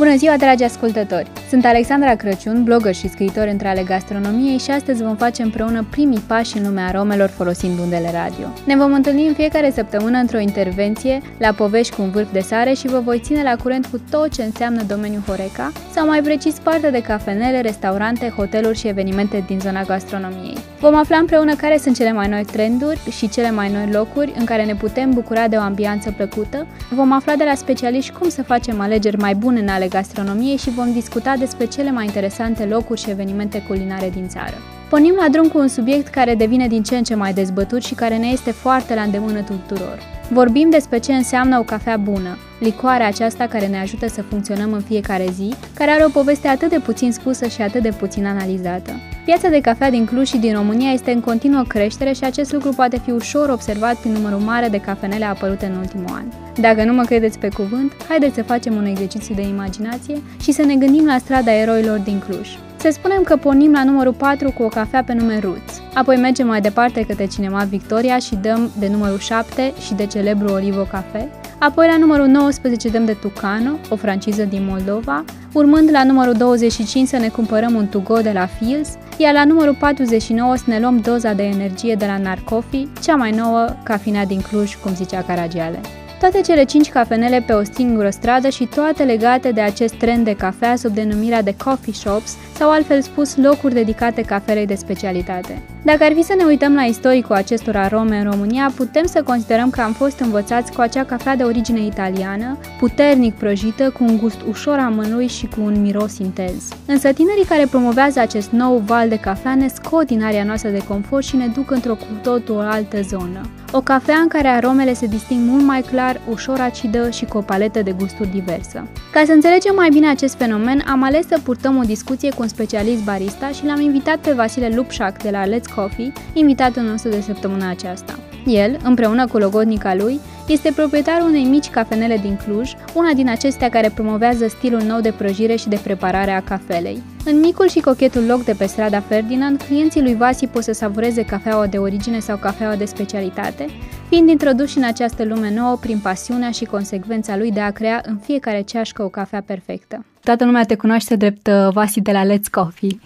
Bună ziua, dragi ascultători! Sunt Alexandra Crăciun, blogger și scriitor între ale gastronomiei și astăzi vom face împreună primii pași în lumea aromelor folosind undele radio. Ne vom întâlni în fiecare săptămână într-o intervenție la povești cu un vârf de sare și vă voi ține la curent cu tot ce înseamnă domeniul Horeca, sau mai precis parte de cafenele, restaurante, hoteluri și evenimente din zona gastronomiei. Vom afla împreună care sunt cele mai noi trenduri și cele mai noi locuri în care ne putem bucura de o ambianță plăcută. Vom afla de la specialiști cum să facem alegeri mai bune în ale gastronomiei și vom discuta despre cele mai interesante locuri și evenimente culinare din țară. Pornim la drum cu un subiect care devine din ce în ce mai dezbătut și care ne este foarte la îndemână tuturor. Vorbim despre ce înseamnă o cafea bună, licoarea aceasta care ne ajută să funcționăm în fiecare zi, care are o poveste atât de puțin spusă și atât de puțin analizată. Piața de cafea din Cluj și din România este în continuă creștere și acest lucru poate fi ușor observat prin numărul mare de cafenele apărute în ultimul an. Dacă nu mă credeți pe cuvânt, haideți să facem un exercițiu de imaginație și să ne gândim la strada eroilor din Cluj. Să spunem că pornim la numărul 4 cu o cafea pe nume Roots. Apoi mergem mai departe către Cinema Victoria și dăm de numărul 7 și de celebru Olivo Cafe. Apoi la numărul 19 dăm de Tucano, o franciză din Moldova, urmând la numărul 25 să ne cumpărăm un to-go de la Fields, iar la numărul 49 să ne luăm doza de energie de la Narcofi, cea mai nouă cafinea din Cluj, cum zicea Caragiale. Toate cele cinci cafenele pe o singură stradă și toate legate de acest trend de cafea sub denumirea de coffee shops sau altfel spus locuri dedicate cafelei de specialitate. Dacă ar fi să ne uităm la istoricul acestor arome în România, putem să considerăm că am fost învățați cu acea cafea de origine italiană, puternic prăjită, cu un gust ușor amănui și cu un miros intens. Însă tinerii care promovează acest nou val de cafea ne scot din area noastră de confort și ne duc într-o cu totul altă zonă. O cafea în care aromele se disting mult mai clar, ușor acidă și cu o paletă de gusturi diversă. Ca să înțelegem mai bine acest fenomen, am ales să purtăm o discuție cu un specialist barista și l-am invitat pe Vasile Lupșac de la Let's Coffee, invitatul nostru de săptămâna aceasta. El, împreună cu logodnica lui, este proprietarul unei mici cafenele din Cluj, una din acestea care promovează stilul nou de prăjire și de preparare a cafelei. În micul și cochetul loc de pe strada Ferdinand, clienții lui Vasi pot să savureze cafeaua de origine sau cafeaua de specialitate, fiind introduși în această lume nouă prin pasiunea și consecvența lui de a crea în fiecare ceașcă o cafea perfectă. Toată lumea te cunoaște drept uh, Vasi de la Let's Coffee.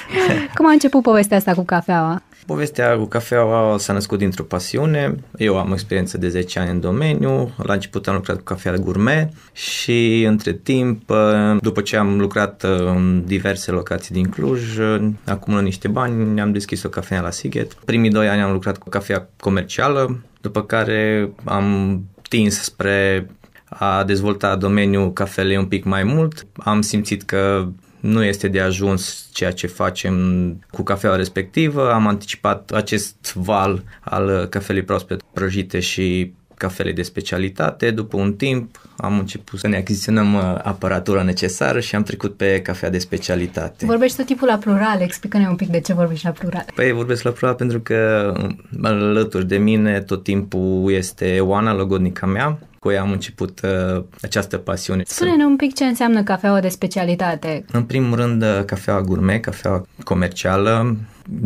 Cum a început povestea asta cu cafeaua? Povestea cu cafeaua s-a născut dintr-o pasiune. Eu am experiență de 10 ani în domeniu. La început am lucrat cu cafea gourmet și între timp, uh, după ce am lucrat uh, în diverse locații din Cluj, acumulând niște bani, am deschis o cafea la Sighet. Primii doi ani am lucrat cu cafea comercială, după care am tins spre a dezvolta domeniul cafelei un pic mai mult. Am simțit că nu este de ajuns ceea ce facem cu cafeaua respectivă. Am anticipat acest val al cafelei proaspăt prăjite și cafelei de specialitate. După un timp am început să ne achiziționăm uh, aparatura necesară și am trecut pe cafea de specialitate. Vorbești tot timpul la plural, explică-ne un pic de ce vorbești la plural. Păi vorbesc la plural pentru că alături de mine tot timpul este Oana, logodnica mea, cu ea am început uh, această pasiune. Spune-ne un pic ce înseamnă cafeaua de specialitate. În primul rând, uh, cafeaua gourmet, cafeaua comercială,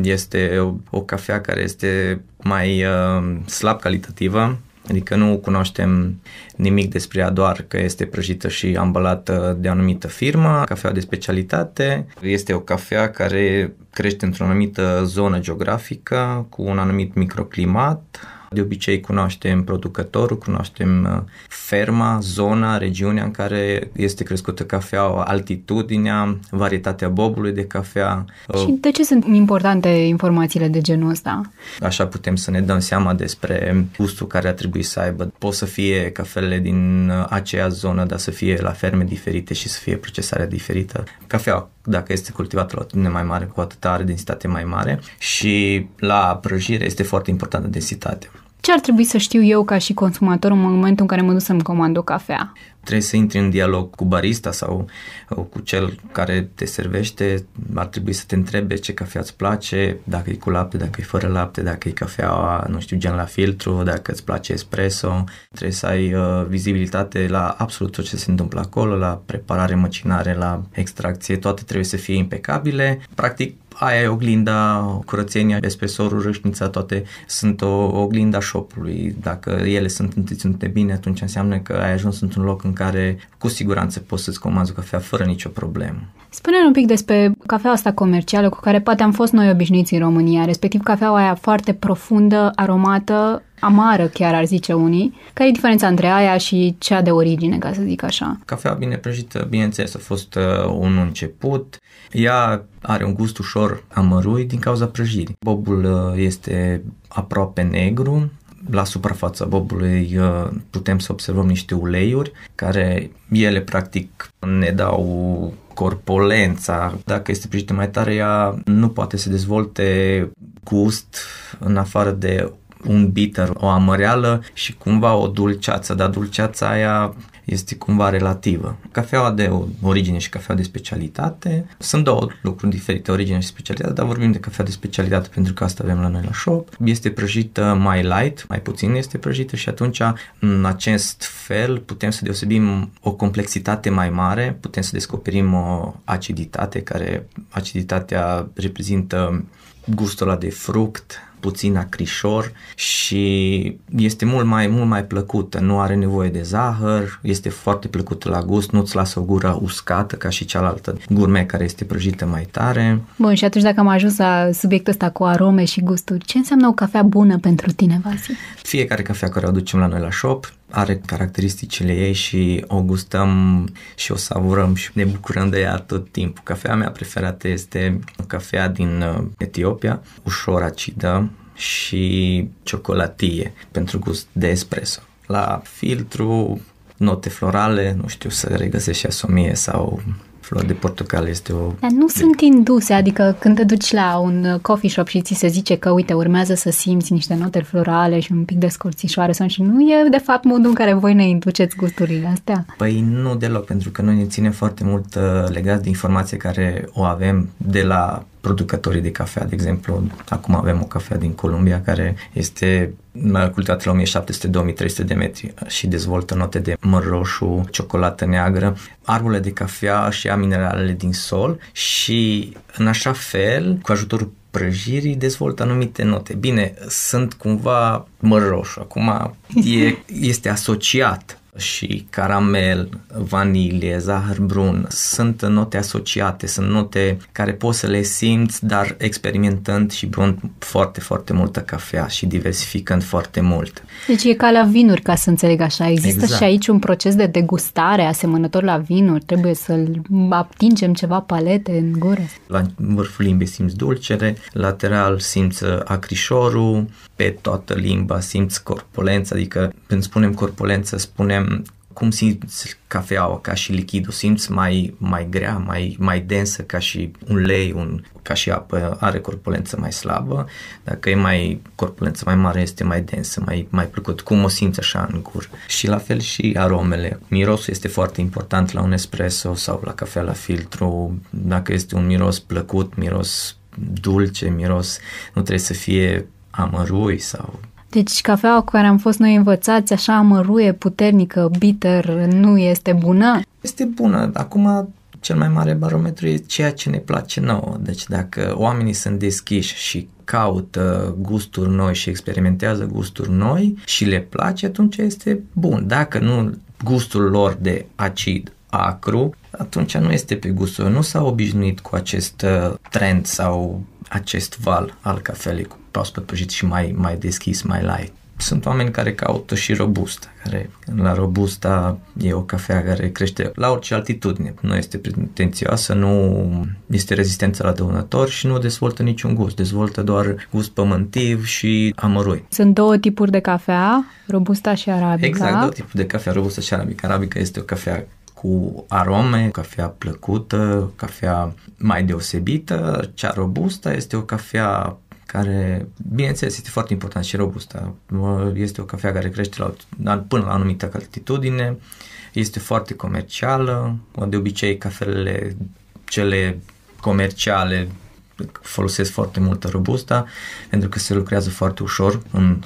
este o, o cafea care este mai uh, slab calitativă, Adică nu cunoaștem nimic despre ea doar că este prăjită și ambalată de o anumită firmă. Cafea de specialitate este o cafea care crește într-o anumită zonă geografică cu un anumit microclimat, de obicei cunoaștem producătorul, cunoaștem uh, ferma, zona, regiunea în care este crescută cafeaua, altitudinea, varietatea bobului de cafea. Uh, și de ce sunt importante informațiile de genul ăsta? Așa putem să ne dăm seama despre gustul care ar trebui să aibă. Pot să fie cafele din uh, aceea zonă, dar să fie la ferme diferite și să fie procesarea diferită. Cafea dacă este cultivată la o altitudine mai mare, cu atâta are densitate mai mare și la prăjire este foarte importantă densitatea. Ce ar trebui să știu eu ca și consumator în momentul în care mă duc să-mi comand o cafea? Trebuie să intri în dialog cu barista sau cu cel care te servește. Ar trebui să te întrebe ce cafea îți place, dacă e cu lapte, dacă e fără lapte, dacă e cafea, nu știu, gen la filtru, dacă îți place espresso. Trebuie să ai uh, vizibilitate la absolut tot ce se întâmplă acolo, la preparare, măcinare, la extracție, toate trebuie să fie impecabile. Practic, aia e oglinda, curățenia, espresorul, râșnița, toate sunt o oglinda shopului. Dacă ele sunt întreținute bine, atunci înseamnă că ai ajuns într-un loc în care cu siguranță poți să-ți comanzi o cafea fără nicio problemă. spune un pic despre cafeaua asta comercială cu care poate am fost noi obișnuiți în România, respectiv cafeaua aia foarte profundă, aromată, amară chiar ar zice unii. Care e diferența între aia și cea de origine, ca să zic așa? Cafea bine prăjită, bineînțeles, a fost uh, un început. Ea are un gust ușor amărui din cauza prăjirii. Bobul uh, este aproape negru, la suprafața bobului uh, putem să observăm niște uleiuri care ele practic ne dau corpolența. Dacă este prăjită mai tare, ea nu poate să dezvolte gust în afară de un bitter, o amăreală și cumva o dulceață, dar dulceața aia este cumva relativă. Cafeaua de origine și cafeaua de specialitate sunt două lucruri diferite, origine și specialitate, dar vorbim de cafea de specialitate pentru că asta avem la noi la shop. Este prăjită mai light, mai puțin este prăjită și atunci în acest fel putem să deosebim o complexitate mai mare, putem să descoperim o aciditate care aciditatea reprezintă gustul ăla de fruct, puțin acrișor și este mult mai, mult mai plăcută, nu are nevoie de zahăr, este foarte plăcută la gust, nu-ți lasă o gură uscată ca și cealaltă gurme care este prăjită mai tare. Bun, și atunci dacă am ajuns la subiectul ăsta cu arome și gusturi, ce înseamnă o cafea bună pentru tine, Vasi? Fiecare cafea care o aducem la noi la shop are caracteristicile ei și o gustăm și o savurăm și ne bucurăm de ea tot timpul. Cafea mea preferată este o cafea din uh, Etiopia, ușor acidă și ciocolatie pentru gust de espresso. La filtru, note florale, nu știu, să regăsești și asomie sau Flori de portocale este o... Dar nu sunt induse, adică când te duci la un coffee shop și ți se zice că, uite, urmează să simți niște note florale și un pic de scorțișoare sau și nu e, de fapt, modul în care voi ne induceți gusturile astea? Păi nu deloc, pentru că noi ne ținem foarte mult uh, legat de informație care o avem de la producătorii de cafea, de exemplu, acum avem o cafea din Columbia care este cultivată la 1700-2300 de metri și dezvoltă note de măr roșu, ciocolată neagră, arburile de cafea și a mineralele din sol și în așa fel, cu ajutorul prăjirii dezvoltă anumite note. Bine, sunt cumva măr roșu. Acum e, este asociat și caramel, vanilie, zahăr brun sunt note asociate, sunt note care poți să le simți, dar experimentând și brun foarte, foarte multă cafea și diversificând foarte mult. Deci e ca la vinuri, ca să înțeleg așa. Există exact. și aici un proces de degustare asemănător la vinuri. Trebuie să-l atingem ceva palete în gură. La vârful limbii simți dulcere, lateral simți acrișorul, pe toată limba simți corpulență, adică când spunem corpulență, spunem cum simți cafeaua ca și lichidul? Simți mai, mai grea, mai, mai densă ca și un lei, un, ca și apă, are corpulență mai slabă. Dacă e mai corpulență mai mare, este mai densă, mai, mai plăcut. Cum o simți așa în gur? Și la fel și aromele. Mirosul este foarte important la un espresso sau la cafea la filtru. Dacă este un miros plăcut, miros dulce, miros, nu trebuie să fie amărui sau deci cafeaua cu care am fost noi învățați, așa amăruie, puternică, bitter, nu este bună? Este bună. Acum cel mai mare barometru e ceea ce ne place nouă. Deci dacă oamenii sunt deschiși și caută gusturi noi și experimentează gusturi noi și le place, atunci este bun. Dacă nu gustul lor de acid, acru, atunci nu este pe gustul. Nu s-au obișnuit cu acest uh, trend sau acest val al cafelei cu proaspăt prăjit și mai, mai deschis, mai light. Sunt oameni care caută și robusta, care la robusta e o cafea care crește la orice altitudine. Nu este pretențioasă, nu este rezistență la dăunători și nu dezvoltă niciun gust. Dezvoltă doar gust pământiv și amărui. Sunt două tipuri de cafea, robusta și arabica. Exact, două tipuri de cafea, robusta și arabica. Arabica este o cafea cu arome, cafea plăcută, cafea mai deosebită. Cea robustă este o cafea care, bineînțeles, este foarte important și robustă. Este o cafea care crește la, până la o anumită altitudine, este foarte comercială, de obicei cafelele cele comerciale folosesc foarte multă robusta pentru că se lucrează foarte ușor în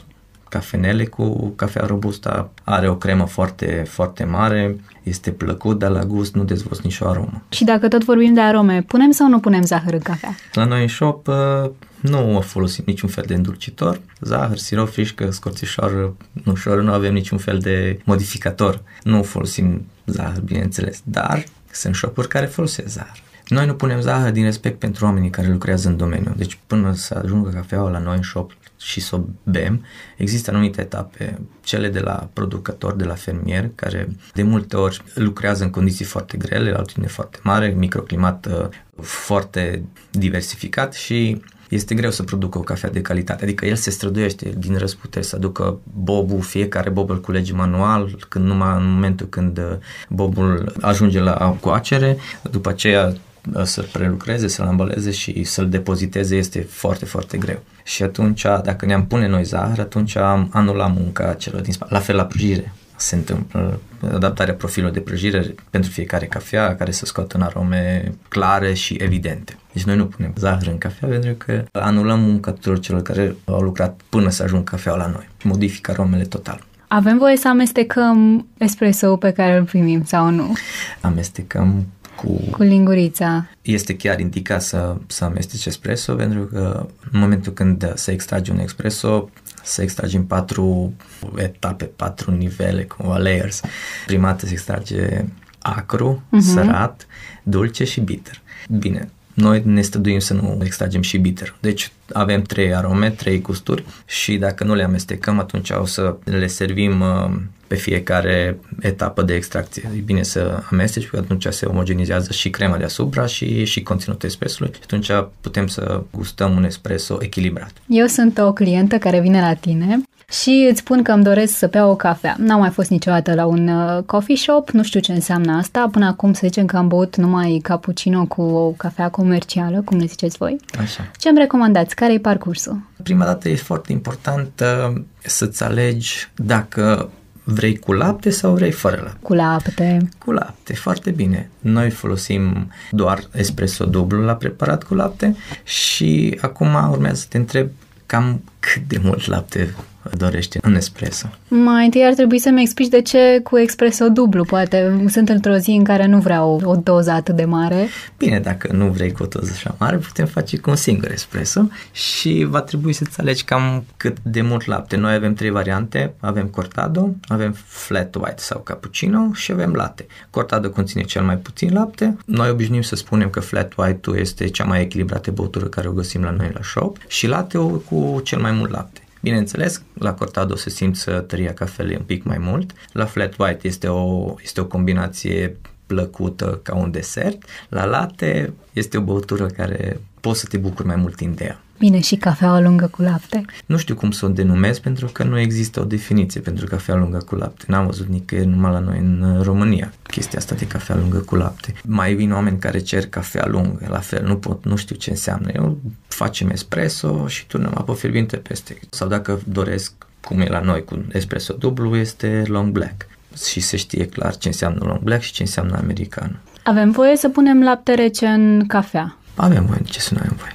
cafenele cu cafea robusta, are o cremă foarte, foarte mare, este plăcut, dar la gust nu dezvolți nicio aromă. Și dacă tot vorbim de arome, punem sau nu punem zahăr în cafea? La noi în shop uh, nu folosim niciun fel de îndulcitor, zahăr, sirop, frișcă, scorțișoară, nușor, nu avem niciun fel de modificator. Nu folosim zahăr, bineînțeles, dar sunt shopuri care folosesc zahăr. Noi nu punem zahăr din respect pentru oamenii care lucrează în domeniu. Deci până să ajungă cafeaua la noi în shop și să o bem, există anumite etape, cele de la producător, de la fermier, care de multe ori lucrează în condiții foarte grele, la altitudine foarte mare, microclimat uh, foarte diversificat și este greu să producă o cafea de calitate. Adică el se străduiește din răsputeri să aducă bobul, fiecare bob îl culege manual, când numai în momentul când uh, bobul ajunge la coacere, după aceea uh, să-l prelucreze, să-l ambaleze și să-l depoziteze este foarte, foarte greu. Și atunci, dacă ne-am pune noi zahăr, atunci am anulat munca celor din spate. La fel la prăjire se întâmplă adaptarea profilului de prăjire pentru fiecare cafea care să scoată în arome clare și evidente. Deci noi nu punem zahăr în cafea pentru că anulăm munca tuturor celor care au lucrat până să ajung cafeaua la noi. Modifică aromele total. Avem voie să amestecăm espresso pe care îl primim sau nu? Amestecăm cu... Cu lingurița. Este chiar indicat să, să amesteci espresso pentru că în momentul când se extrage un espresso să extragem patru etape, patru nivele, cumva layers. Prima dată se extrage acru, uh-huh. sărat, dulce și bitter. Bine, noi ne stăduim să nu extragem și bitter. Deci avem trei arome, trei gusturi și dacă nu le amestecăm, atunci o să le servim uh, pe fiecare etapă de extracție. E bine să amesteci, pentru că atunci se omogenizează și crema deasupra și, și conținutul espresului și atunci putem să gustăm un espresso echilibrat. Eu sunt o clientă care vine la tine și îți spun că îmi doresc să beau o cafea. N-am mai fost niciodată la un uh, coffee shop, nu știu ce înseamnă asta. Până acum să zicem că am băut numai cappuccino cu o cafea comercială, cum le ziceți voi. Așa. Ce îmi recomandați? Care e parcursul? Prima dată e foarte important uh, să-ți alegi dacă vrei cu lapte sau vrei fără lapte. Cu lapte. Cu lapte, foarte bine. Noi folosim doar espresso dublu la preparat cu lapte și acum urmează să te întreb cam cât de mult lapte dorește în espresso. Mai întâi ar trebui să-mi explici de ce cu espresso dublu. Poate sunt într-o zi în care nu vreau o doză atât de mare. Bine, dacă nu vrei cu o doză așa mare, putem face cu un singur espresso și va trebui să-ți alegi cam cât de mult lapte. Noi avem trei variante. Avem cortado, avem flat white sau cappuccino și avem latte. Cortado conține cel mai puțin lapte. Noi obișnuim să spunem că flat white este cea mai echilibrată băutură care o găsim la noi la shop și latte cu cel mai mult lapte. Bineînțeles, la cortado se simți tăria cafelei un pic mai mult. La flat white este o, este o combinație plăcută ca un desert. La latte este o băutură care poți să te bucuri mai mult din ea. Bine, și cafeaua lungă cu lapte? Nu știu cum să o denumesc pentru că nu există o definiție pentru cafea lungă cu lapte. N-am văzut nicăieri numai la noi în România chestia asta de cafea lungă cu lapte. Mai vin oameni care cer cafea lungă, la fel, nu pot, nu știu ce înseamnă. Eu facem espresso și turnăm apă fierbinte peste. Sau dacă doresc, cum e la noi cu espresso dublu, este long black. Și se știe clar ce înseamnă long black și ce înseamnă american. Avem voie să punem lapte rece în cafea? Avem voie, ce să nu avem voie.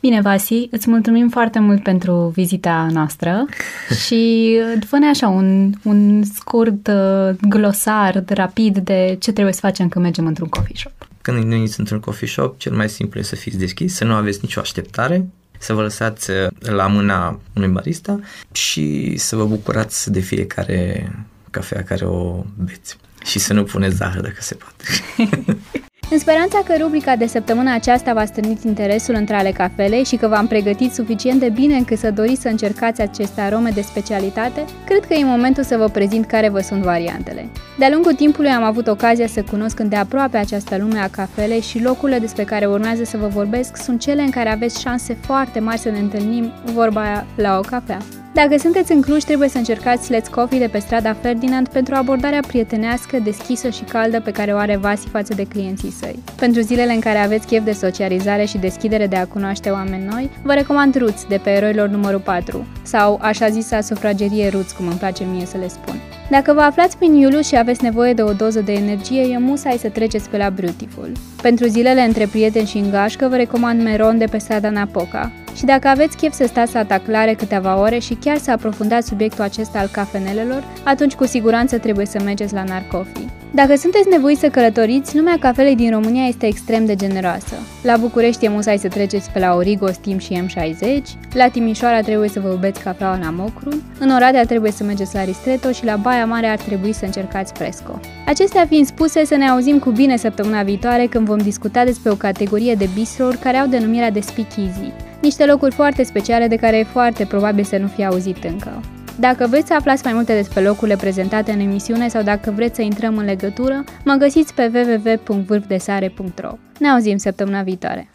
Bine, Vasi, îți mulțumim foarte mult pentru vizita noastră și fă așa un, un scurt uh, glosar rapid de ce trebuie să facem când mergem într-un coffee shop. Când veniți într-un coffee shop, cel mai simplu e să fiți deschis, să nu aveți nicio așteptare, să vă lăsați uh, la mâna unui barista și să vă bucurați de fiecare cafea care o beți. Și să nu puneți zahăr dacă se poate. În speranța că rubrica de săptămâna aceasta v-a strânit interesul între ale cafelei și că v-am pregătit suficient de bine încât să doriți să încercați aceste arome de specialitate, cred că e momentul să vă prezint care vă sunt variantele. De-a lungul timpului am avut ocazia să cunosc îndeaproape această lume a cafelei și locurile despre care urmează să vă vorbesc sunt cele în care aveți șanse foarte mari să ne întâlnim, vorba aia, la o cafea. Dacă sunteți în Cluj, trebuie să încercați Let's Coffee de pe strada Ferdinand pentru abordarea prietenească, deschisă și caldă pe care o are Vasi față de clienții săi. Pentru zilele în care aveți chef de socializare și deschidere de a cunoaște oameni noi, vă recomand Roots de pe eroilor numărul 4 sau așa zisa sufragerie Roots, cum îmi place mie să le spun. Dacă vă aflați prin Iulu și aveți nevoie de o doză de energie, e musai să treceți pe la Beautiful. Pentru zilele între prieteni și în gașcă, vă recomand Meron de pe strada Napoca. Și dacă aveți chef să stați la taclare câteva ore și chiar să aprofundați subiectul acesta al cafenelelor, atunci cu siguranță trebuie să mergeți la Narcofi. Dacă sunteți nevoiți să călătoriți, lumea cafelei din România este extrem de generoasă. La București e musai să treceți pe la Origo, Steam și M60, la Timișoara trebuie să vă beți cafeaua la Mocru, în Oradea trebuie să mergeți la Ristretto și la Baia Mare ar trebui să încercați Fresco. Acestea fiind spuse, să ne auzim cu bine săptămâna viitoare când vom discuta despre o categorie de bistrouri care au denumirea de speakeasy, niște locuri foarte speciale de care e foarte probabil să nu fie auzit încă. Dacă vreți să aflați mai multe despre locurile prezentate în emisiune sau dacă vreți să intrăm în legătură, mă găsiți pe www.vârfdesare.ro. Ne auzim săptămâna viitoare!